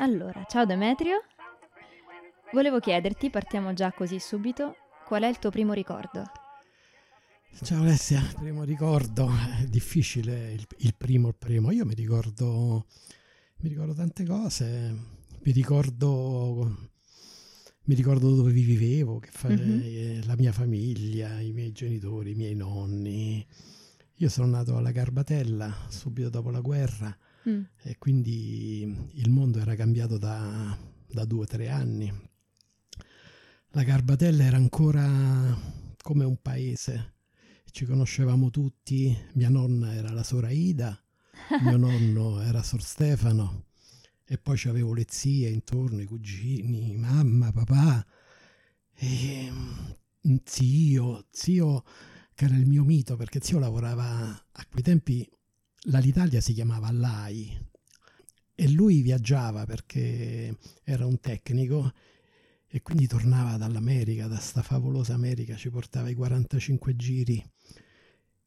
Allora, ciao Demetrio. Volevo chiederti, partiamo già così subito, qual è il tuo primo ricordo? Ciao Alessia, primo ricordo, è difficile il, il primo, il primo. Io mi ricordo, mi ricordo tante cose, mi ricordo, mi ricordo dove vivevo, fa- mm-hmm. la mia famiglia, i miei genitori, i miei nonni. Io sono nato alla Garbatella subito dopo la guerra mm. e quindi il mondo era cambiato da, da due o tre anni. La Garbatella era ancora come un paese, ci conoscevamo tutti, mia nonna era la sora Ida, mio nonno era Sor Stefano. E poi avevo le zie intorno, i cugini, mamma, papà, e mm, zio, zio che era il mio mito perché zio lavorava a quei tempi l'Alitalia si chiamava LAI e lui viaggiava perché era un tecnico e quindi tornava dall'America, da sta favolosa America, ci portava i 45 giri.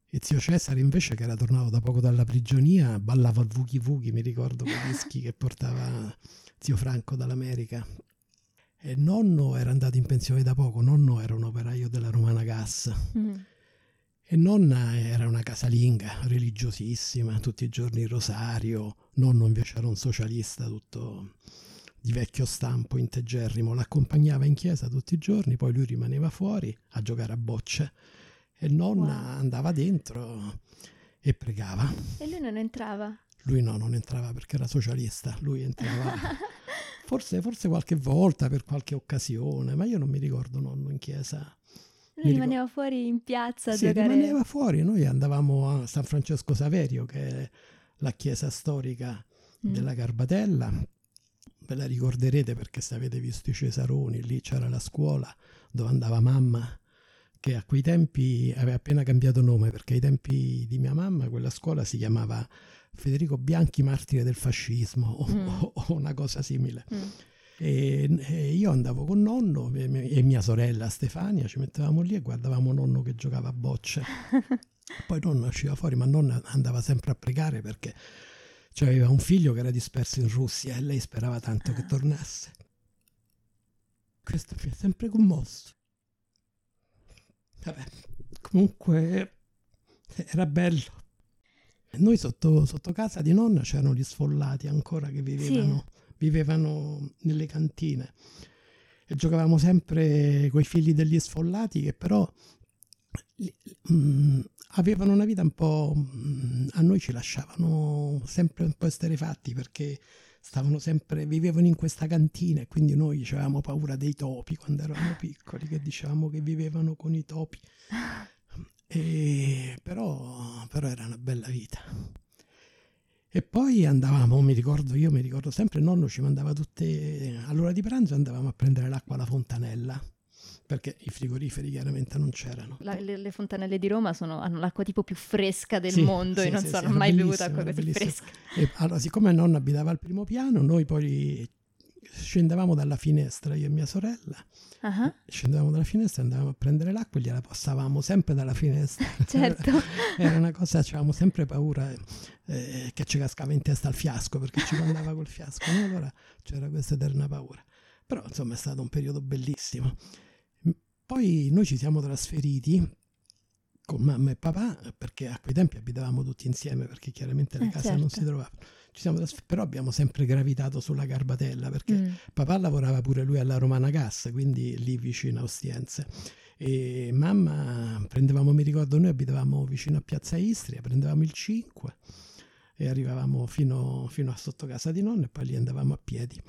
E zio Cesare invece, che era tornato da poco dalla prigionia, ballava Vuki Vuki, mi ricordo quei dischi che portava zio Franco dall'America. E nonno era andato in pensione da poco, nonno era un operaio della Romana Gas. Mm. E nonna era una casalinga, religiosissima, tutti i giorni il rosario. Nonno invece era un socialista, tutto di vecchio stampo integerrimo, l'accompagnava in chiesa tutti i giorni, poi lui rimaneva fuori a giocare a bocce e nonna wow. andava dentro e pregava. E lui non entrava? Lui no, non entrava perché era socialista, lui entrava forse, forse qualche volta per qualche occasione, ma io non mi ricordo nonno in chiesa. Lui mi rimaneva ricordo... fuori in piazza a sì, giocare. rimaneva fuori, noi andavamo a San Francesco Saverio, che è la chiesa storica mm. della Garbatella, ve la ricorderete perché se avete visto i Cesaroni, lì c'era la scuola dove andava mamma, che a quei tempi aveva appena cambiato nome, perché ai tempi di mia mamma quella scuola si chiamava Federico Bianchi, martire del fascismo o, mm. o una cosa simile. Mm. E, e, io andavo con nonno e, e, mia sorella Stefania, ci mettevamo lì e guardavamo nonno che giocava a bocce. Poi nonno usciva fuori, ma nonna andava sempre a pregare perché cioè aveva un figlio che era disperso in Russia e lei sperava tanto che tornasse. Questo mi ha sempre commosso. Vabbè, comunque era bello. Noi sotto, sotto casa di nonna c'erano gli sfollati ancora che vivevano, sì. Vivevano nelle cantine e giocavamo sempre con i figli degli sfollati che però mh, mm, avevano una vita un po'... Mm, a noi ci lasciavano sempre un po' esterefatti perché stavano sempre, vivevano in questa cantina e quindi noi avevamo paura dei topi quando eravamo piccoli, che dicevamo che vivevano con i topi. E, però, però era una bella vita. E poi andavamo, mi ricordo, io mi ricordo sempre, nonno ci mandava tutte, all'ora di pranzo andavamo a prendere l'acqua alla fontanella perché i frigoriferi chiaramente non c'erano. La, le, le, fontanelle di Roma sono, hanno l'acqua tipo più fresca del sì, mondo sì, e non sì, sono mai bevuto acqua così fresca. E, allora, siccome nonna abitava al primo piano, noi poi scendevamo dalla finestra, io e mia sorella, uh-huh. scendevamo dalla finestra, andavamo a prendere l'acqua e gliela passavamo sempre dalla finestra. certo. Era una cosa, avevamo sempre paura eh, che ci cascava in testa il fiasco, perché ci andava col fiasco, no? allora c'era questa eterna paura. Però insomma è stato un periodo bellissimo. Poi noi ci siamo trasferiti con mamma e papà, perché a quei tempi abitavamo tutti insieme, perché chiaramente la eh, casa certo. non si trovava. Trasfer- però abbiamo sempre gravitato sulla Garbatella, perché mm. papà lavorava pure lui alla Romana Gas, quindi lì vicino a Ostiense. E mamma prendevamo, mi ricordo, noi abitavamo vicino a Piazza Istria, prendevamo il 5 e arrivavamo fino, fino a sotto casa di nonno e poi lì andavamo a piedi.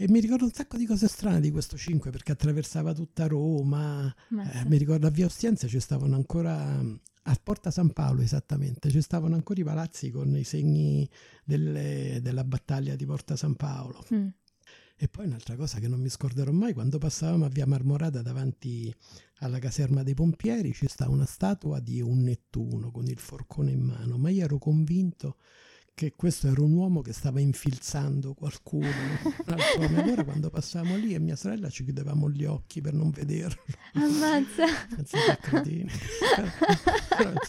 E mi ricordo un sacco di cose strane di questo 5 perché attraversava tutta Roma. Eh, mi ricordo a Via Ostiense ci stavano ancora a Porta San Paolo esattamente, ci stavano ancora i palazzi con i segni delle, della battaglia di Porta San Paolo. Mm. E poi un'altra cosa che non mi scorderò mai, quando passavamo a Via Marmorata davanti alla caserma dei pompieri ci sta una statua di un Nettuno con il forcone in mano, ma io ero convinto che questo era un uomo che stava infilzando qualcuno. allora quando passavamo lì e mia sorella ci chiudevamo gli occhi per non vederlo. Ammazza. Però,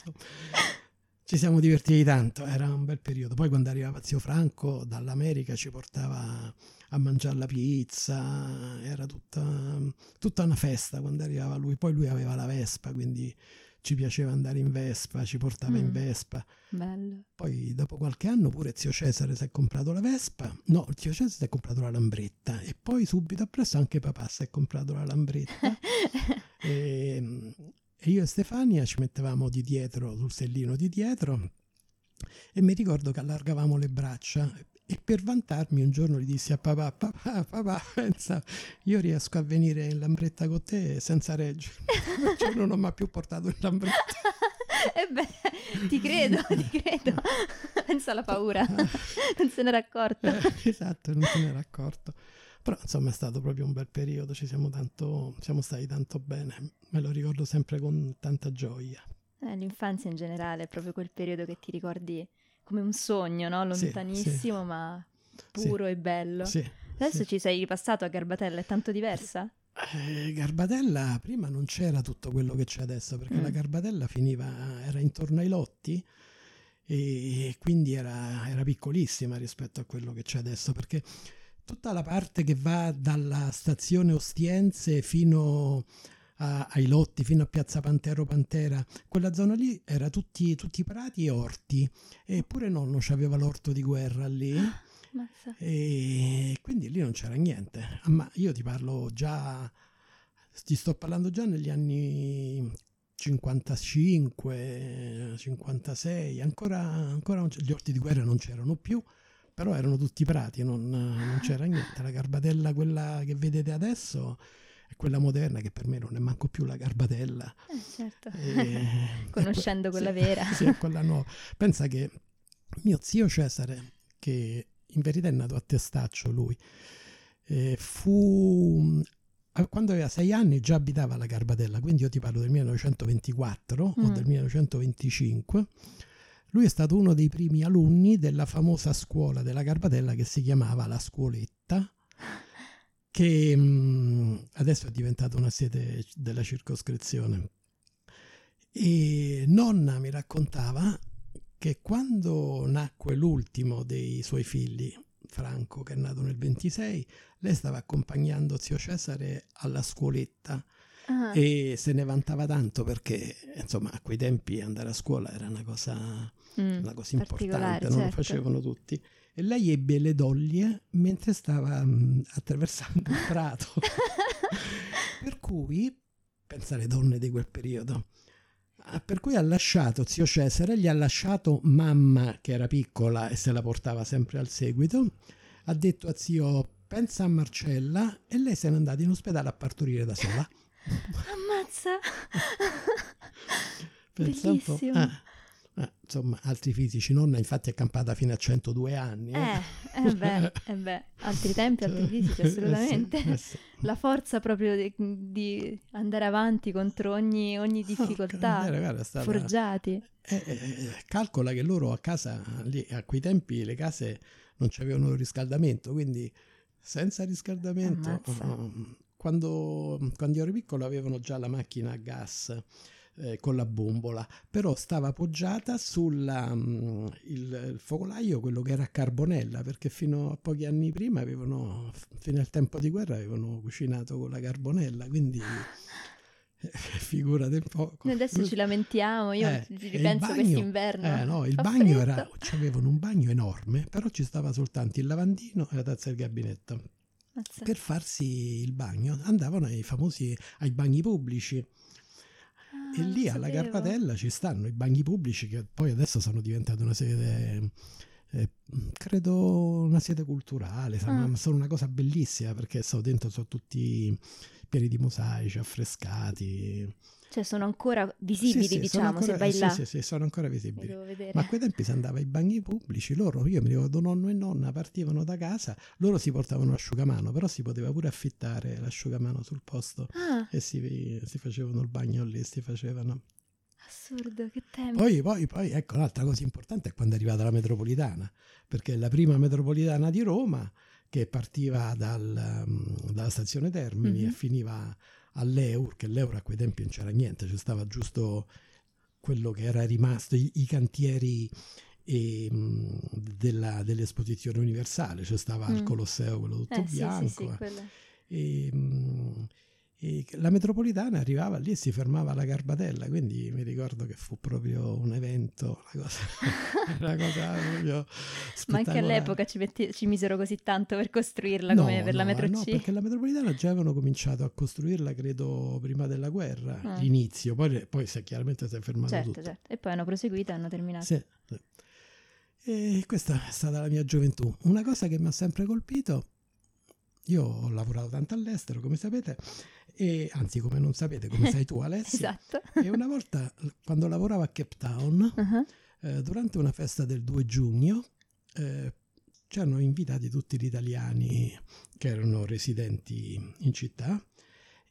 ci siamo divertiti tanto, era un bel periodo. Poi quando arrivava zio Franco dall'America ci portava a mangiare la pizza, era tutta, tutta una festa quando arrivava lui. Poi lui aveva la Vespa, quindi ci piaceva andare in Vespa, ci portava mm. in Vespa. Bello. Poi dopo qualche anno pure zio Cesare si è comprato la Vespa, no, zio Cesare si è comprato la Lambretta e poi subito appresso anche papà si è comprato la Lambretta. e, e io e Stefania ci mettevamo di dietro sul sellino di dietro e mi ricordo che allargavamo le braccia e per vantarmi un giorno gli dissi a papà, papà, papà, pensa, io riesco a venire in lambretta con te senza reggere. Un giorno non mi ha più portato in lambretta. E eh beh, ti credo, ti credo. Pensa alla paura, non se n'era accorto. Eh, esatto, non se n'era accorto. Però insomma è stato proprio un bel periodo, ci siamo, tanto, siamo stati tanto bene, me lo ricordo sempre con tanta gioia. Eh, l'infanzia in generale è proprio quel periodo che ti ricordi come un sogno, no? Lontanissimo, sì, ma puro e bello. Adesso ci sei ripassato a Garbatella, è tanto diversa? Eh, Garbatella prima non c'era tutto quello che c'è adesso, perché mm. la Garbatella finiva, era intorno ai lotti e quindi era, era piccolissima rispetto a quello che c'è adesso, perché tutta la parte che va dalla stazione Ostiense fino a, ai lotti fino a Piazza Pantero Pantera, quella zona lì era tutti, tutti prati e orti, eppure nonno aveva l'orto di guerra lì. E quindi lì non c'era niente. Ah, ma io ti parlo già, ti sto parlando già negli anni 55, 56, ancora, ancora gli orti di guerra non c'erano più, però erano tutti prati, non, non c'era niente. La garbatella, quella che vedete adesso, è quella moderna che per me non è manco più la garbatella. Eh, certo. E, Conoscendo quella sì, vera. Sì, quella nuova. Pensa che mio zio Cesare, che in verità è nato a Testaccio lui, eh, fu quando aveva sei anni già abitava alla Garbatella, quindi io ti parlo del 1924 mm. o del 1925. Lui è stato uno dei primi alunni della famosa scuola della Garbatella che si chiamava La Scuoletta, che mh, mm, adesso è diventata una sede della circoscrizione. E nonna mi raccontava che quando nacque l'ultimo dei suoi figli, Franco, che è nato nel 26, lei stava accompagnando zio Cesare alla scuoletta ah. e se ne vantava tanto perché, insomma, a quei tempi andare a scuola era una cosa, mm, una cosa importante, non certo. lo facevano tutti e lei ebbe le doglie mentre stava mh, attraversando il prato. per cui, pensa alle donne di quel periodo, ah, per cui ha lasciato zio Cesare, gli ha lasciato mamma che era piccola e se la portava sempre al seguito, ha detto a zio pensa a Marcella e lei se n'è andata in ospedale a partorire da sola. Ammazza! Pensa Bellissimo. Ah, eh, insomma, altri fisici, nonna infatti è campata fino a 102 anni. Eh, eh, eh beh, eh beh, altri tempi, altri fisici, assolutamente. Eh sì, sì. La forza proprio di, di, andare avanti contro ogni, ogni difficoltà, oh, guarda, stata... forgiati. calcola che loro a casa, lì, a quei tempi le case non c'avevano riscaldamento, quindi senza riscaldamento, uh, quando, quando io ero piccolo avevano già la macchina a gas eh, con la bombola, però stava appoggiata sul um, il, il, focolaio, quello che era a carbonella, perché fino a pochi anni prima avevano, fino al tempo di guerra, avevano cucinato con la carbonella, quindi eh, figurate un po'. Noi adesso ci lamentiamo, io eh, ci ripenso quest'inverno. Eh, no, il bagno era, avevano un bagno enorme, però ci stava soltanto il lavandino e la tazza del gabinetto. Mazza. Per farsi il bagno andavano ai famosi ai bagni pubblici e lì alla sapevo. Garbatella ci stanno i bagni pubblici che poi adesso sono diventati una sede, eh, credo una sede culturale, ah. sono una cosa bellissima perché sono dentro sono tutti pieni di mosaici, affrescati. Cioè sono ancora visibili, sì, sì, diciamo, ancora, se vai sì, là. Sì, sì, sono ancora visibili. Ma a quei tempi si andava ai bagni pubblici, loro, io mi ricordo nonno e nonna partivano da casa, loro si portavano l'asciugamano, però si poteva pure affittare l'asciugamano sul posto ah. e si, si facevano il bagno lì, si facevano. Assurdo, che tempo. Poi, poi, poi, ecco, un'altra cosa importante è quando è arrivata la metropolitana, perché la prima metropolitana di Roma, che partiva dal, um, dalla stazione Termini mm-hmm. e finiva all'Eur, che l'Eur a quei tempi non c'era niente, ci stava giusto quello che era rimasto, i, i cantieri e, mh, della, dell'esposizione universale, cioè stava mm. al Colosseo quello tutto eh, bianco. Sì, sì, sì, e, e la metropolitana arrivava lì e si fermava alla Garbatella, quindi mi ricordo che fu proprio un evento, una cosa, una cosa proprio Ma anche all'epoca ci, metti, ci, misero così tanto per costruirla no, come per no, la metro C? No, perché la metropolitana già avevano cominciato a costruirla, credo, prima della guerra, ah. l'inizio, poi, poi se, chiaramente si è fermato certo, tutto. Certo, e poi hanno proseguito e hanno terminato. Sì. E questa è stata la mia gioventù. Una cosa che mi ha sempre colpito, io ho lavorato tanto all'estero, come sapete, e, anzi, come non sapete, come sai tu Alessia. esatto. E una volta, quando lavoravo a Cape Town, uh-huh. eh, durante una festa del 2 giugno, eh, ci hanno invitati tutti gli italiani che erano residenti in città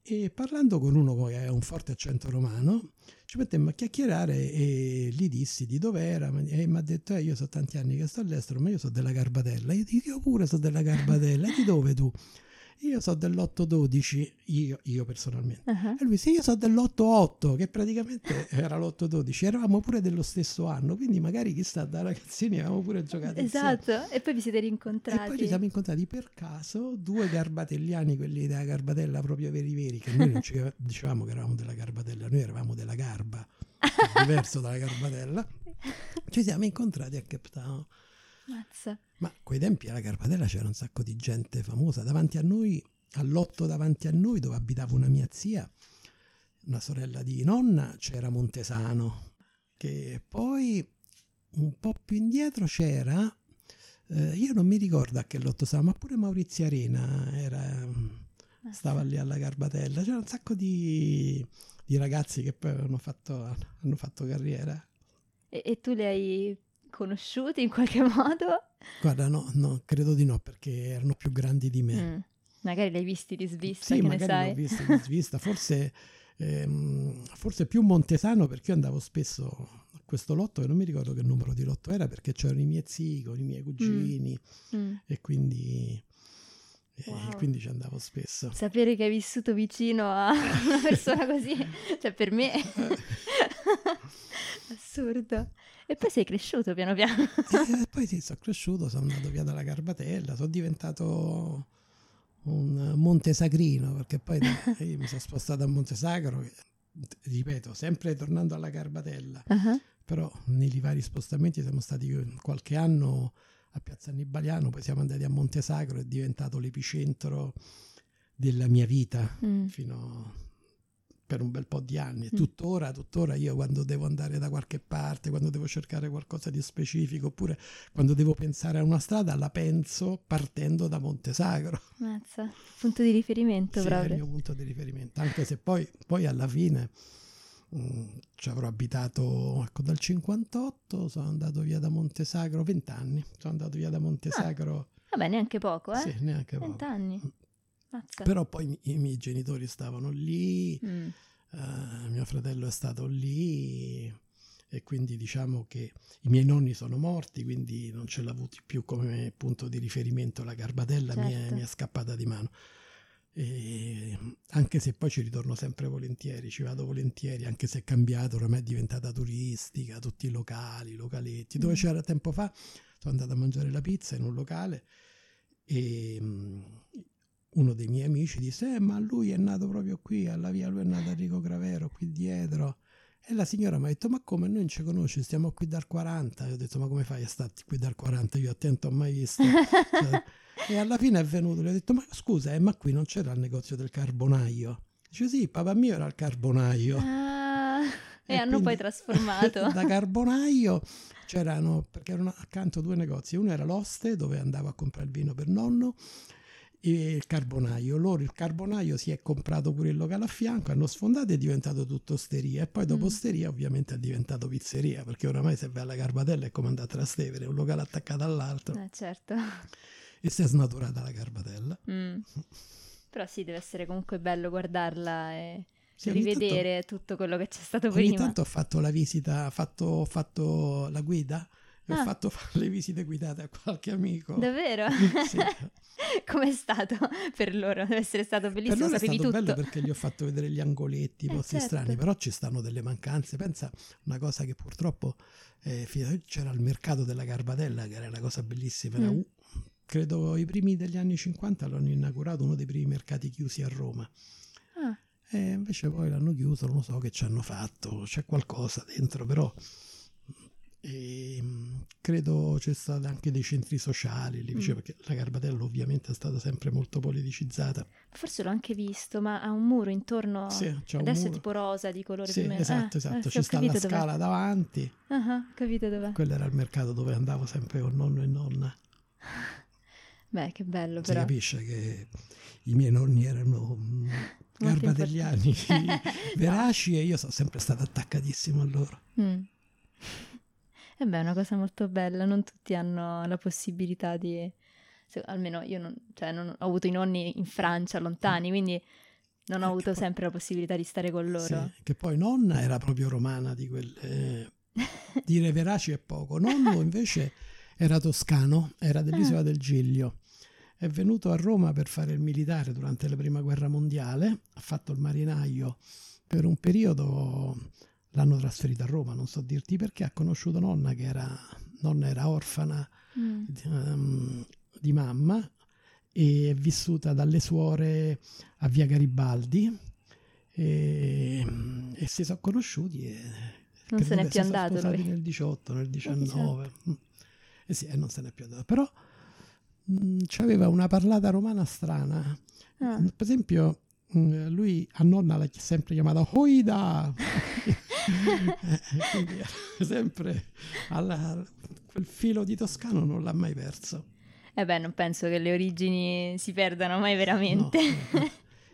e parlando con uno che ha un forte accento romano ci mettemmo a chiacchierare e gli dissi di dove era e mi ha detto eh, io so tanti anni che sto all'estero ma io so della Garbatella io dico io pure so della Garbatella e di dove tu? Io so dell'8-12, io, io personalmente. Uh-huh. E lui, sì, io so dell'8-8, che praticamente era l'8-12. Eravamo pure dello stesso anno, quindi magari chissà, da ragazzini avevamo pure giocato Esatto, insieme. e poi vi siete rincontrati. E poi ci siamo incontrati per caso, due garbatelliani, quelli della Garbatella proprio veri veri, che noi non ci dicevamo che eravamo della Garbatella, noi eravamo della Garba, diverso dalla Garbatella. Ci siamo incontrati a Cape Town. Mazza. Ma quei tempi alla Carpatella c'era un sacco di gente famosa. Davanti a noi, all'otto davanti a noi, dove abitava una mia zia, una sorella di nonna, c'era Montesano. Che poi un po' più indietro c'era, eh, io non mi ricordo a che lotto stava, ma pure Maurizio Arena era, ah, stava lì alla Garbatella. C'era un sacco di, di ragazzi che poi hanno fatto, hanno fatto carriera. E, e tu li hai conosciuti in qualche modo? Guarda, no, no, credo di no, perché erano più grandi di me. Mm. Magari li hai visti di svista, sì, che ne sai? Sì, li ho visti di svista, forse, ehm, forse più Montesano, perché io andavo spesso a questo lotto, e non mi ricordo che numero di lotto era, perché c'erano i miei zii con i miei cugini, mm. Mm. e quindi... Wow. quindi ci andavo spesso. Sapere che hai vissuto vicino a una persona così, cioè per me assurdo. E poi sei cresciuto piano piano. e poi sì, sono cresciuto, sono andato via dalla Garbatella, sono diventato un montesagrino, perché poi mi sono spostato a Montesagro, ripeto, sempre tornando alla Garbatella, uh-huh. però nei vari spostamenti siamo stati qualche anno a Piazza Annibaliano, poi siamo andati a Montesagro, è diventato l'epicentro della mia vita mm. fino a per un bel po' di anni. Mm. Tuttora, tuttora io quando devo andare da qualche parte, quando devo cercare qualcosa di specifico, oppure quando devo pensare a una strada, la penso partendo da Montesagro. Mazza, punto di riferimento sì, proprio. è il mio punto di riferimento, anche se poi, poi alla fine mh, mm, ci avrò abitato ecco, dal 58, sono andato via da Montesagro, 20 anni, sono andato via da Montesagro. Ah, vabbè, neanche poco, eh? Sì, neanche 20 poco. anni. Mm. Mazza. Però poi i, i, miei genitori stavano lì, mm. uh, mio fratello è stato lì e quindi diciamo che i miei nonni sono morti, quindi non ce l'ho avuti più come punto di riferimento, la Garbatella certo. mi, è, mi, è, scappata di mano. E anche se poi ci ritorno sempre volentieri, ci vado volentieri, anche se è cambiato, oramai è diventata turistica, tutti i locali, localetti. Dove mm. c'era tempo fa sono andato a mangiare la pizza in un locale e uno dei miei amici disse eh, ma lui è nato proprio qui alla via lui è nato a Rico Gravero qui dietro. E la signora mi ha detto ma come? Noi non ci conosci stiamo qui dal 40 io ho detto ma come fai a starti qui dal 40 io attento ho mai visto. E alla fine è venuto le ho detto ma scusa eh, ma qui non c'era il negozio del carbonaio? Dice sì papà mio era il carbonaio. Ah, e, e hanno poi trasformato. Da carbonaio c'erano perché erano accanto due negozi uno era l'oste dove andavo a comprare il vino per nonno il carbonaio. Loro il carbonaio si è comprato pure il locale a fianco, hanno sfondato e è diventato tutto osteria. E poi dopo mm. osteria ovviamente è diventato pizzeria, perché oramai se vai alla Carbatella è come andare a Trastevere, un locale attaccato all'altro. Eh, certo. E si è snaturata la Carbatella. Mm. Però sì, deve essere comunque bello guardarla e sì, rivedere tanto, tutto quello che c'è stato ogni prima. Ogni tanto ho fatto la visita, ho fatto, ho fatto la guida ah. ho fatto fare le visite guidate a qualche amico. Davvero? sì. Com'è stato per loro? Deve essere stato bellissimo, per loro sapevi è stato tutto. bello perché gli ho fatto vedere gli angoletti, i eh, posti certo. strani, però ci stanno delle mancanze. Pensa, una cosa che purtroppo eh, c'era il mercato della Garbatella, che era una cosa bellissima, era mm. credo i primi degli anni 50 l'hanno inaugurato uno dei primi mercati chiusi a Roma. Ah. E invece poi l'hanno chiuso, non so che ci hanno fatto, c'è qualcosa dentro, però e, ehm, credo c'è stato anche dei centri sociali lì vicino, mm. perché la Garbatella ovviamente è stata sempre molto politicizzata. Forse l'ho anche visto, ma ha un muro intorno. Sì, c'è Adesso è tipo rosa di colore sì, più. Esatto, eh, esatto. Eh, Ci sta la dov'è. scala davanti. Uh-huh, capito dov'è. Quello era il mercato dove andavo sempre con nonno e nonna. Beh, che bello però. Si capisce che i miei nonni erano mm, garbatelliani veraci e io sono sempre stato attaccatissimo a loro. Mm. E beh, è una cosa molto bella, non tutti hanno la possibilità di... Se, almeno io non, cioè, non, ho avuto i nonni in Francia, lontani, quindi non ho eh, avuto poi, sempre la possibilità di stare con loro. Sì, che poi nonna era proprio romana di quelle... dire veraci è poco. Nonno invece era toscano, era dell'isola ah. del Giglio. È venuto a Roma per fare il militare durante la prima guerra mondiale, ha fatto il marinaio per un periodo l'hanno trasferita a Roma, non so dirti perché, ha conosciuto nonna che era, nonna era orfana mm. di, um, di mamma e è vissuta dalle suore a via Garibaldi e, e si sono conosciuti e non se n'è più andato lui. nel 18, nel 19 mm. e sì, e non se n'è più andato però mh, mm, aveva una parlata romana strana ah. per esempio mh, lui a nonna l'ha sempre chiamata Hoida quindi sempre alla, quel filo di toscano non l'ha mai perso. Eh beh, non penso che le origini si perdano mai veramente. No, no.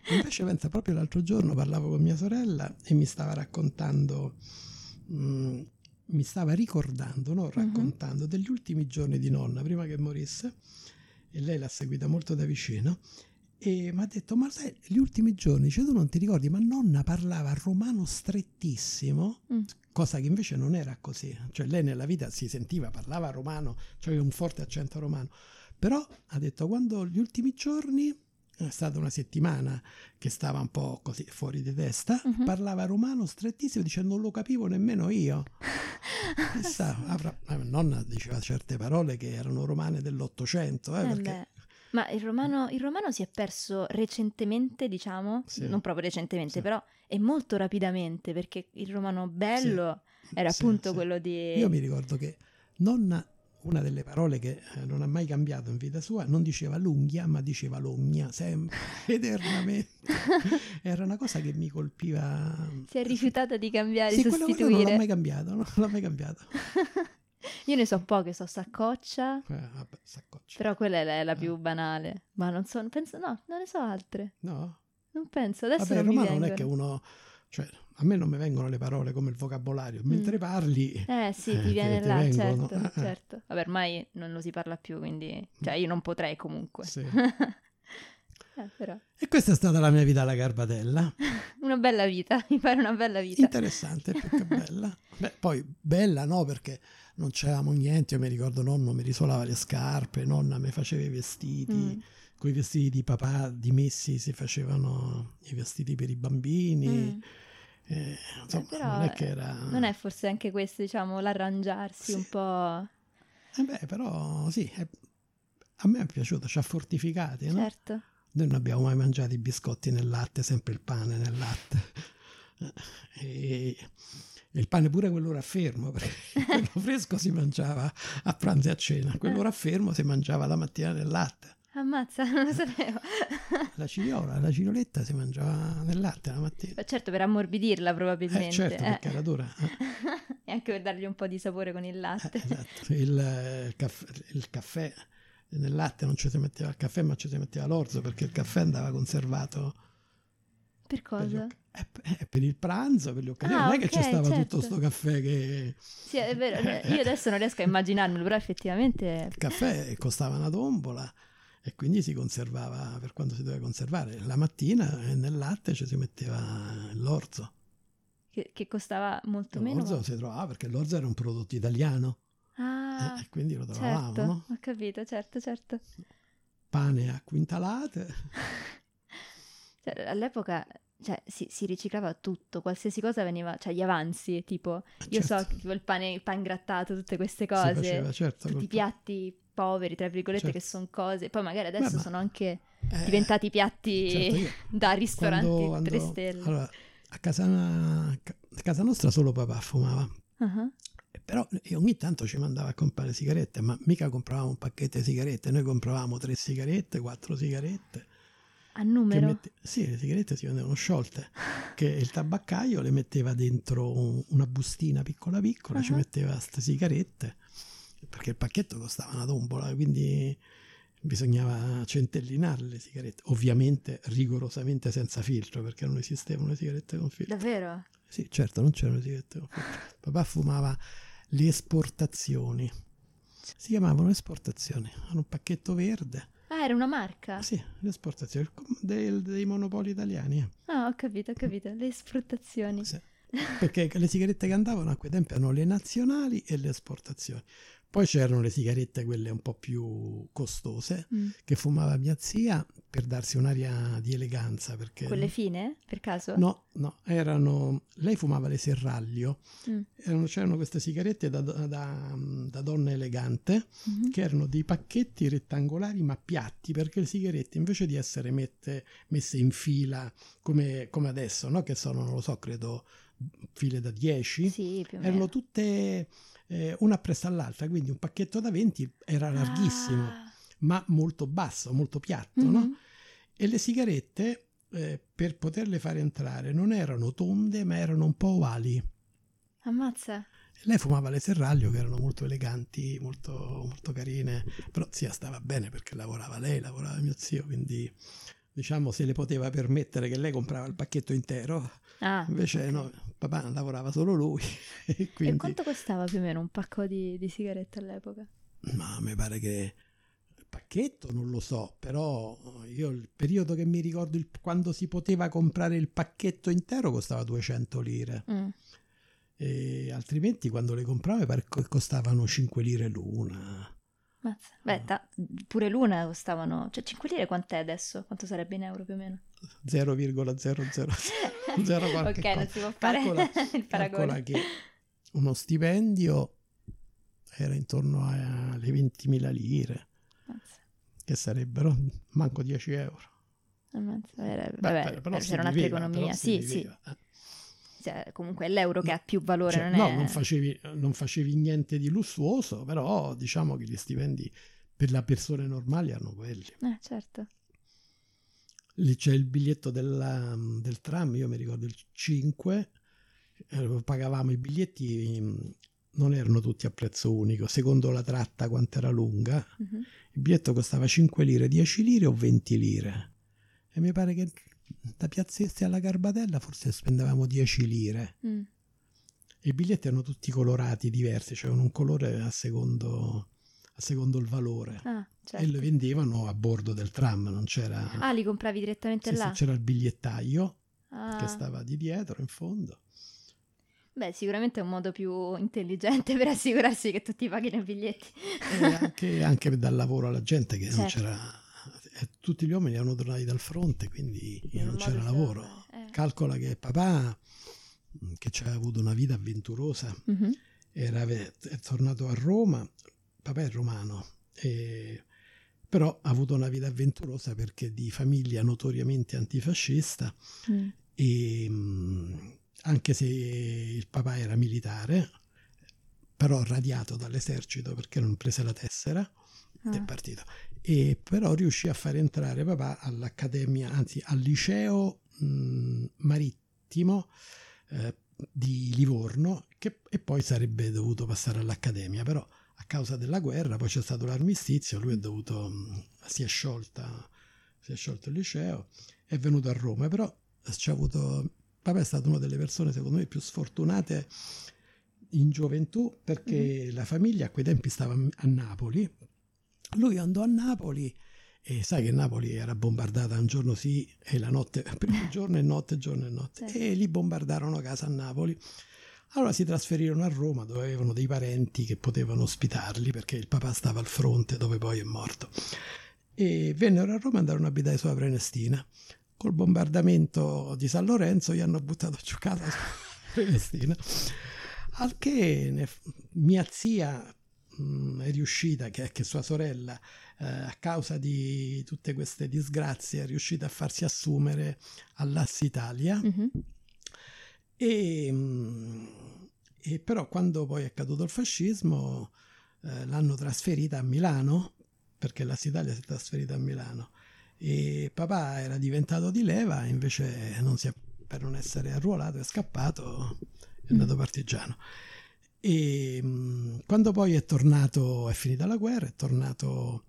Invece pensa, proprio l'altro giorno parlavo con mia sorella e mi stava raccontando, mh, mm, mi stava ricordando, non mhm. raccontando, uh-huh. degli ultimi giorni di nonna, prima che morisse, e lei l'ha seguita molto da vicino, e mi ha detto, ma sai, gli ultimi giorni, cioè tu non ti ricordi, ma nonna parlava romano strettissimo, mm. cosa che invece non era così. Cioè lei nella vita si sentiva, parlava romano, cioè un forte accento romano. Però ha detto, quando gli ultimi giorni, è stata una settimana che stava un po' così fuori di testa, mm-hmm. parlava romano strettissimo, dicendo non lo capivo nemmeno io. Chissà, avrà, nonna diceva certe parole che erano romane dell'Ottocento, eh, eh perché... Beh ma il romano, il romano si è perso recentemente, diciamo, sì. non proprio recentemente, sì. però e molto rapidamente, perché il romano bello sì. era appunto quello di... Io mi ricordo che nonna, una delle parole che eh, non ha mai cambiato in vita sua, non diceva l'unghia, ma diceva l'ogna, sempre, eternamente. era una cosa che mi colpiva. Si è rifiutata di cambiare, sì, sostituire. non l'ha mai cambiato, non l'ha mai cambiato. Io ne so poche, so saccoccia. Eh, vabbè, saccoccia. Però quella è la, è la più banale. Ma non so, penso, no, non ne so altre. No? Non penso, adesso vabbè, non romano non è che uno... Cioè, a me non mi vengono le parole come il vocabolario. Mm. Mentre parli... Eh sì, ti eh, viene là, vengono, certo, eh, certo. Vabbè, ormai non lo si parla più, quindi... Cioè, io non potrei comunque. Sì. Eh, e questa è stata la mia vita alla Garbatella. una bella vita, mi pare una bella vita. Interessante, più che bella. Beh, poi bella no, perché non c'avevamo niente, io mi ricordo nonno mi risolava le scarpe, nonna mi faceva i vestiti, mm. con i vestiti di papà dimessi si facevano i vestiti per i bambini. Mm. Eh, insomma, eh, non è che era... Non è forse anche questo, diciamo, l'arrangiarsi sì. un po'... Eh beh, però sì, è... a me è piaciuto, ci ha fortificati, no? Certo. Noi non abbiamo mai mangiato i biscotti nel latte, sempre il pane nel latte. e il pane pure quello raffermo, perché quello fresco si mangiava a pranzo e a cena, quello raffermo si mangiava la mattina nel latte. Ammazza, non lo sapevo. la ciliola, la ciloletta si mangiava nel latte la mattina. certo, per ammorbidirla probabilmente. Eh, certo, perché eh. era dura. e anche per dargli un po' di sapore con il latte. Eh, esatto, il, il, caffè, il caffè nel latte non ci si metteva il caffè, ma ci si metteva l'orzo, perché il caffè andava conservato. Per cosa? Per è, eh, eh, per il pranzo, per le occasioni. Ah, non è okay, che c'è stava certo. tutto sto caffè che... Sì, è vero, io adesso non riesco a immaginarmelo, però effettivamente... Il caffè costava una tombola e quindi si conservava per quanto si doveva conservare. La mattina nel latte ci si metteva l'orzo. Che, che costava molto l'orzo meno? L'orzo si trovava perché l'orzo era un prodotto italiano. Ah, eh, e quindi lo trovavamo, certo, no? ho capito, certo, certo. Pane a quintalate. Cioè, all'epoca cioè, si, si riciclava tutto, qualsiasi cosa veniva, cioè gli avanzi, tipo, io so, Certo. tipo il pane, il pan grattato, tutte queste cose, faceva, certo, tutti i piatti poveri, tra virgolette, Certo. che sono cose, poi magari adesso Beh, ma- sono anche eh, diventati piatti certo, io da ristoranti quando- 3 stelle. Allora, a casa, a casa nostra solo papà fumava. Eh, Però ogni tanto ci mandava a comprare sigarette, ma mica compravamo un pacchetto di sigarette, noi compravamo tre sigarette, quattro sigarette. A numero? mette- Sì, le sigarette si vendevano sciolte, che il tabaccaio le metteva dentro un- una bustina piccola piccola, ci Ah. metteva queste sigarette, perché il pacchetto costava una tombola, quindi bisognava centellinare le sigarette, ovviamente rigorosamente senza filtro, perché non esistevano le sigarette con filtro. Davvero? Sì, certo, non c'erano le sigarette con filtro. Papà fumava le esportazioni. Si chiamavano esportazioni. Hanno un pacchetto verde. Ah, era una marca? Sì, le esportazioni del- dei monopoli italiani. Ah, ho capito, ho capito. Le esportazioni. Sì. Perché le sigarette che andavano a quei tempi erano le nazionali e le esportazioni. Poi c'erano le sigarette, quelle un po' più costose, Mm. che fumava mia zia per darsi un'aria di eleganza. Perché Quelle fine, per caso? No, no, erano. Lei fumava le serraglio. Mm. Erano- c'erano queste sigarette da, da- da donna elegante Mhm. che erano dei pacchetti rettangolari ma piatti perché le sigarette invece di essere mette- messe in fila come, come adesso, no? che sono, non lo so, credo file da 10, Sì, erano tutte eh, una appresso all'altra, quindi un pacchetto da 20 era larghissimo, Ah. ma molto basso, molto piatto, no? Mhm. E le sigarette, eh, per poterle fare entrare, non erano tonde, ma erano un po' ovali. Ammazza. Lei fumava le serraglio che erano molto eleganti, molto, molto carine, però zia stava bene perché lavorava lei, lavorava mio zio, quindi diciamo se le poteva permettere che lei comprava il pacchetto intero, Ah, invece ok. no, papà lavorava solo lui e E quindi... quanto costava più o meno un pacco di, di sigarette all'epoca? Ma mi pare che il pacchetto non lo so, però io il periodo che mi ricordo il- quando si poteva comprare il pacchetto intero costava 200 lire. Mm. E altrimenti quando le compravo mi pare che costavano 5 lire l'una. Mazza. Beh, ta- pure l'una costavano... Cioè, 5 lire quant'è adesso? Quanto sarebbe in euro più o meno? 0,00 Zero qualche ok, non cosa. si può fare Calcola- il paragone. Calcola che uno stipendio era intorno alle 20.000 lire, Mazza. che sarebbero manco 10 euro. Ammazza. Era- Beh, vabbè, però- però c'era un'altra economia. Sì, sì. eh. Cioè, comunque è l'euro che ha più valore, Cioè, non no, è... non facevi, non facevi niente di lussuoso, però diciamo che gli stipendi per le persone normali erano quelli. Eh, certo. Lì c'è il biglietto della- del tram, io mi ricordo il 5, eh, pagavamo i biglietti, mh, non erano tutti a prezzo unico, secondo la tratta quanto era lunga, Mhm. il biglietto costava 5 lire, 10 lire o 20 lire. E mi pare che da Piazzesti alla Garbatella forse spendevamo 10 lire. Mm. I biglietti erano tutti colorati, diversi, c'erano un colore a secondo, a secondo il valore. Ah, E certo. lo vendevano a bordo del tram, non c'era... Ah, li compravi direttamente Sì, sì, là? c'era il bigliettaio Ah. che stava di dietro, in fondo. Beh, sicuramente è un modo più intelligente per assicurarsi che tutti paghino i biglietti. E anche, anche dar lavoro alla gente che non Certo. c'era... e tutti gli uomini erano tornati dal fronte, quindi In non c'era lavoro. eh. Calcola che papà, mh, che ci aveva avuto una vita avventurosa, Mhm. era, è tornato a Roma, papà è romano, e- però ha avuto una vita avventurosa perché di famiglia notoriamente antifascista Mm. e mh, anche se il papà era militare, però radiato dall'esercito perché non prese la tessera Ah. partito, e però riuscì a far entrare papà all'accademia, anzi al liceo mh, marittimo eh, di Livorno che, e poi sarebbe dovuto passare all'accademia, però a causa della guerra poi c'è stato l'armistizio, lui è dovuto, mh, si è sciolta, si è sciolto il liceo, è venuto a Roma, però c'è avuto, papà è stato una delle persone secondo me più sfortunate in gioventù perché la famiglia a quei tempi stava a Napoli, lui andò a Napoli e sai che Napoli era bombardata un giorno sì e la notte, primo giorno e notte, giorno e notte, Sì. e lì bombardarono casa a Napoli. Allora si trasferirono a Roma dove avevano dei parenti che potevano ospitarli perché il papà stava al fronte dove poi è morto. E vennero a Roma e andarono a abitare sulla Prenestina. Col bombardamento di San Lorenzo gli hanno buttato giù casa sulla Prenestina. Al che mia zia mh, è riuscita, che, che sua sorella, eh, a causa di tutte queste disgrazie, è riuscita a farsi assumere all'Ass Italia. Mhm. E, mh, e però quando poi è caduto il fascismo eh, l'hanno trasferita a Milano, perché l'Ass Italia si è trasferita a Milano. E papà era diventato di leva, invece non è- per non essere arruolato è scappato, è andato Mm. partigiano. E mh, quando poi è tornato, è finita la guerra, è tornato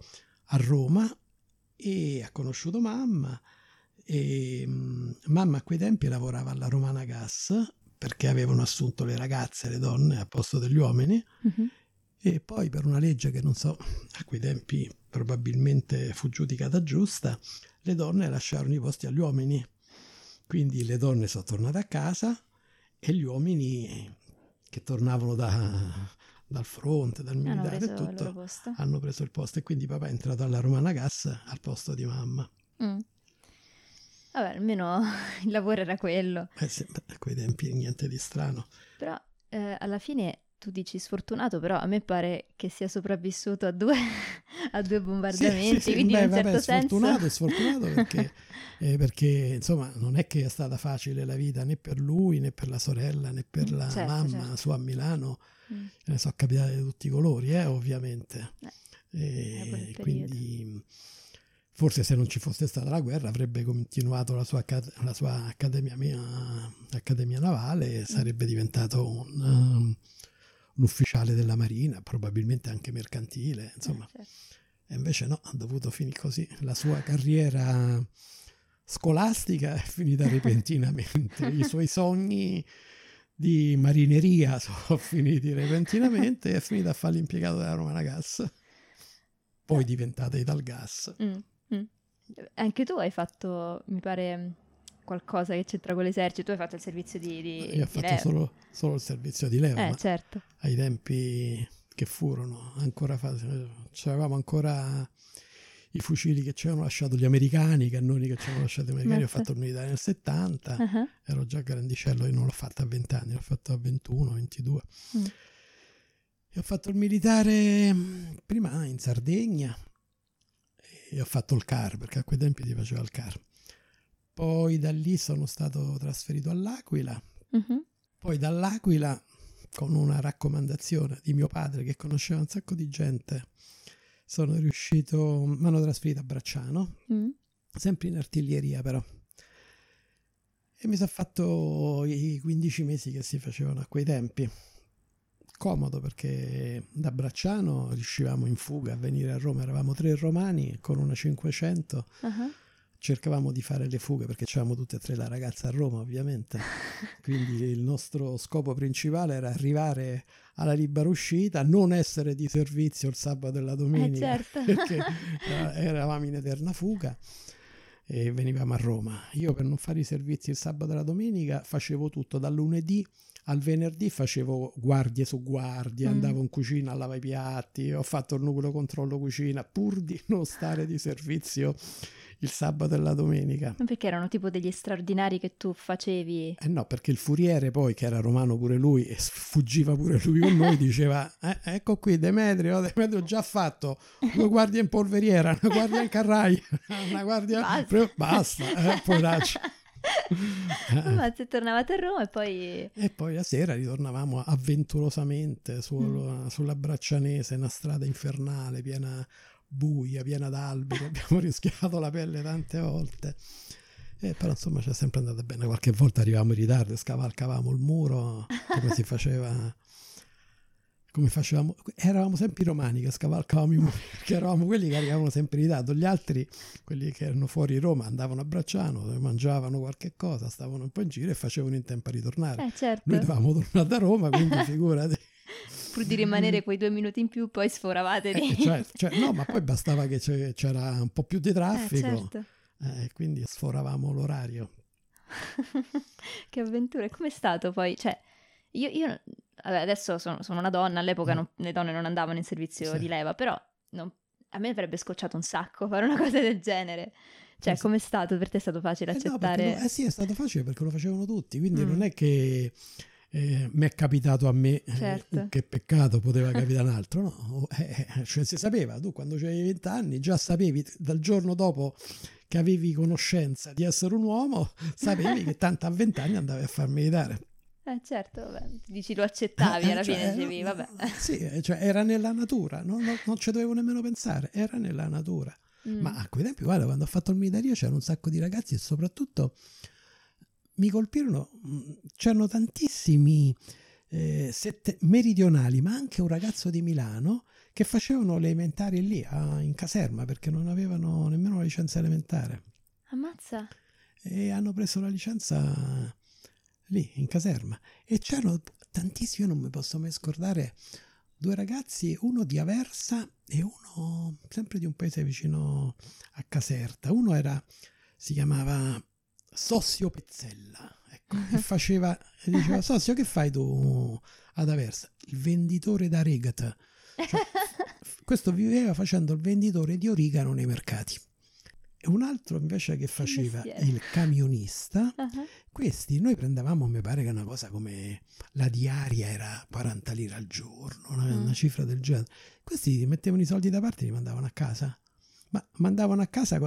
a Roma e ha conosciuto mamma. E mh, mamma a quei tempi lavorava alla Romana Gas perché avevano assunto le ragazze, le donne a posto degli uomini. Mhm. E poi per una legge che non so, a quei tempi probabilmente fu giudicata giusta, le donne lasciarono i posti agli uomini. Quindi le donne sono tornate a casa e gli uomini che tornavano da- dal fronte, dal militare e preso il loro tutto, posto. hanno preso il posto. E quindi papà è entrato alla Romana Gas al posto di mamma. Mm. Vabbè, almeno il lavoro era quello. Eh sì, a quei tempi niente di strano. Però eh, alla fine tu dici sfortunato, però a me pare che sia sopravvissuto a due, a due bombardamenti, Sì, sì, quindi beh, in un certo vabbè, senso... sfortunato, sfortunato perché, eh, perché insomma non è che è stata facile la vita né per lui né per la sorella né per Mm, la certo, mamma certo. su a Milano Mm. ce ne sono capitate di tutti i colori eh, ovviamente Eh, quindi forse se non ci fosse stata la guerra avrebbe continuato la sua, la sua accademia, mia- accademia navale Mm. e sarebbe diventato un, um, un ufficiale della marina probabilmente anche mercantile insomma Eh, certo. e invece no, ha dovuto finire così. La sua carriera scolastica è finita repentinamente. I suoi sogni di marineria sono finiti repentinamente e è finito a fare l'impiegato della Romana Gas. Poi diventata Italgas. Mm, mm. Anche tu hai fatto, mi pare, qualcosa che c'entra con l'esercito. Tu hai fatto il servizio di, di, Io ho fatto leva. solo, solo il servizio di leva, Eh, certo. ai tempi che furono ancora fa- c'avevamo ancora i fucili che ci avevano lasciato gli americani, i cannoni che ci avevano lasciato gli americani. Ho Mazza. fatto il militare nel 70. Ah, ero già grandicello, io non l'ho fatto a 20 anni, l'ho fatto a 21, 22. Mm. E ho fatto il militare mh, prima in Sardegna e ho fatto il CAR, perché a quei tempi si faceva il CAR. Poi da lì sono stato trasferito all'Aquila, mhm. poi dall'Aquila con una raccomandazione di mio padre che conosceva un sacco di gente, sono riuscito, mi hanno trasferito a Bracciano, Mm. sempre in artiglieria però. E mi sono fatto i 15 mesi che si facevano a quei tempi. Comodo perché da Bracciano riuscivamo in fuga a venire a Roma, eravamo tre romani con una 500, Ah, cercavamo di fare le fughe perché c'eravamo tutte e tre la ragazza a Roma ovviamente. Quindi il nostro scopo principale era arrivare alla libera uscita, non essere di servizio il sabato e la Eh, domenica certo. perché eh, eravamo in eterna fuga e venivamo a Roma. Io per non fare i servizi il sabato e la domenica facevo tutto dal lunedì al venerdì facevo guardie su guardie, Mm. andavo in cucina a lavare i piatti, ho fatto il nucleo controllo cucina pur di non stare di servizio il sabato e la domenica. Perché erano tipo degli straordinari che tu facevi. Eh no, perché il furiere poi, che era romano pure lui, e fuggiva pure lui con noi, diceva, "Eh, ecco qui Demetrio, Demetrio ho già fatto due guardie in polveriera, una guardia in carrai, una guardia... Basta. Basta, eh, poveraccio. Ma se tornavate a Roma e poi... E poi la sera ritornavamo avventurosamente sul- sulla Braccianese, una strada infernale, piena buia, piena d'alberi, abbiamo rischiato la pelle tante volte. Eh, però insomma ci è sempre andata bene, qualche volta arrivavamo in ritardo, scavalcavamo il muro, come si faceva... Come facevamo, eravamo sempre i romani che scavalcavamo i muri, perché eravamo quelli che arrivavano sempre in ritardo. Gli altri, quelli che erano fuori Roma, andavano a Bracciano, mangiavano qualche cosa, stavano un po' in giro e facevano in tempo a ritornare. Eh, certo. Noi dovevamo tornare da Roma, quindi figurati. Pur di rimanere quei due minuti in più, poi sforavate lì. Eh, cioè, cioè, no, ma poi bastava che c'era un po' più di Eh, traffico, certo. eh, quindi sforavamo l'orario. che avventura. E com'è stato poi? Cioè, io, io adesso sono, sono, una donna, all'epoca mm. non, le donne non andavano in servizio sì. di leva, però non, a me avrebbe scocciato un sacco fare una cosa del genere. Cioè, eh com'è stato? Per te è stato facile accettare? Eh, no, eh sì, è stato facile perché lo facevano tutti, quindi mm. non è che eh, mi è capitato a me, eh, certo. eh, che peccato poteva capitare un altro, no? Eh, eh, cioè si sapeva, tu quando avevi 20 anni già sapevi dal giorno dopo che avevi conoscenza di essere un uomo, sapevi che tanto a 20 anni andavi a far militare. Eh certo, vabbè. dici lo accettavi, alla cioè, fine dicevi, vabbè. Sì, cioè era nella natura, non, non, non ci dovevo nemmeno pensare, era nella natura. Mm. Ma a quei tempi, guarda, quando ho fatto il militare c'erano un sacco di ragazzi e soprattutto mi colpirono, mm, c'erano tantissimi eh, sette, meridionali, ma anche un ragazzo di Milano che facevano le elementari lì a, in caserma perché non avevano nemmeno la licenza elementare. Ammazza. E hanno preso la licenza lì in caserma e c'erano tantissimi, io non mi posso mai scordare, due ragazzi, uno di Aversa e uno sempre di un paese vicino a Caserta. Uno era, si chiamava Sossio Pezzella, ecco, e faceva, diceva, Sossio che fai tu ad Aversa? Il venditore d'arigata. Cioè, questo viveva facendo il venditore di origano nei mercati. E un altro invece che faceva il camionista, uh-huh. questi noi prendevamo, mi pare che una cosa come la diaria era 40 lire al giorno, una, uh-huh. una cifra del genere. Questi mettevano i soldi da parte e li mandavano a casa. Ma mandavano a casa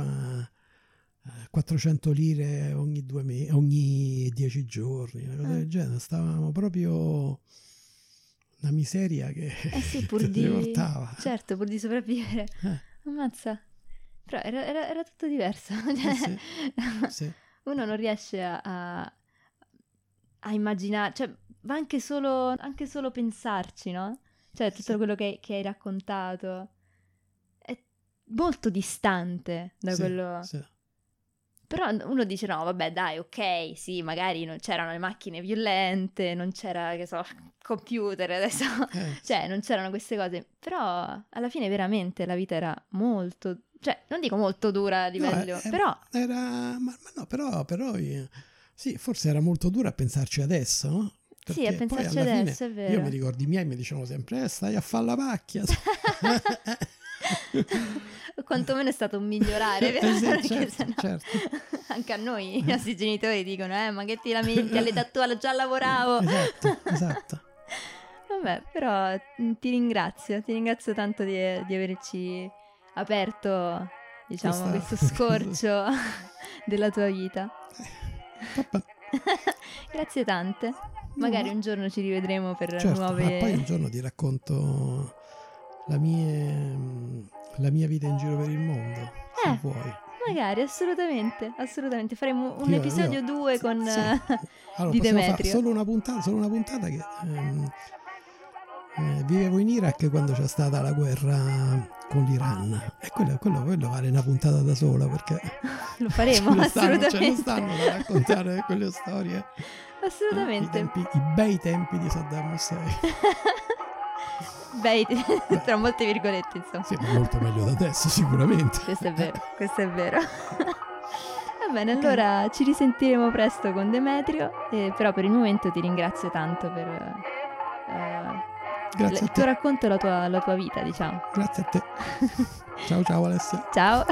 400 lire ogni due mesi, ogni 10 giorni, una cosa uh del genere. Stavamo proprio una miseria che eh sì, pur di... portava. Certo, pur di sopravvivere. Eh. Ammazza. Però era, era, era tutto diverso. Cioè, sì, sì. Uno non riesce a, a, a, immaginare, cioè va anche solo, anche solo pensarci, no? Cioè tutto sì. quello che, che, hai raccontato è molto distante da quello... Però uno dice no, vabbè, dai, ok, sì, magari non c'erano le macchine più lente, non c'era, che so, computer adesso, eh. cioè non c'erano queste cose, però alla fine veramente la vita era molto, cioè non dico molto dura a livello, no, è, però... Era, ma, ma, no, però, però io, sì, forse era molto dura a pensarci adesso, no? Perché sì, a pensarci adesso, fine, è vero. Io mi ricordo i miei mi dicevano sempre, eh, stai a fare la macchia. Quantomeno è stato un migliorare, vero? Eh sì, certo, sennò... certo. Anche a noi i nostri genitori dicono, eh, ma che ti lamenti, all'età tua già lavoravo. Esatto, esatto. Vabbè, però mm, ti ringrazio, ti ringrazio tanto di, di averci aperto, diciamo, questo, questo scorcio della tua vita. Grazie tante. Magari un giorno ci rivedremo per certo, nuove... poi un giorno ti racconto la mia, la mia vita in giro per il mondo, eh, se vuoi. Magari, assolutamente, assolutamente. Faremo un io, episodio 2 con sì. allora, di Demetrio. Solo una, puntata, solo una puntata che ehm, eh, vivevo in Iraq quando c'è stata la guerra con l'Iran e quello, quello, quello vale una puntata da sola perché lo faremo ce assolutamente stanno, ce ne stanno da raccontare quelle storie assolutamente I, tempi, i bei tempi di Saddam Hussein bei, tra molte virgolette, insomma. Sì, ma molto meglio da adesso, sicuramente. Questo è vero, questo è vero. Va bene, allora ci risentiremo presto con Demetrio, eh, però per il momento ti ringrazio tanto per uh, il tuo racconto e la tua, la tua vita, diciamo. Grazie a te. ciao ciao Alessia. Ciao.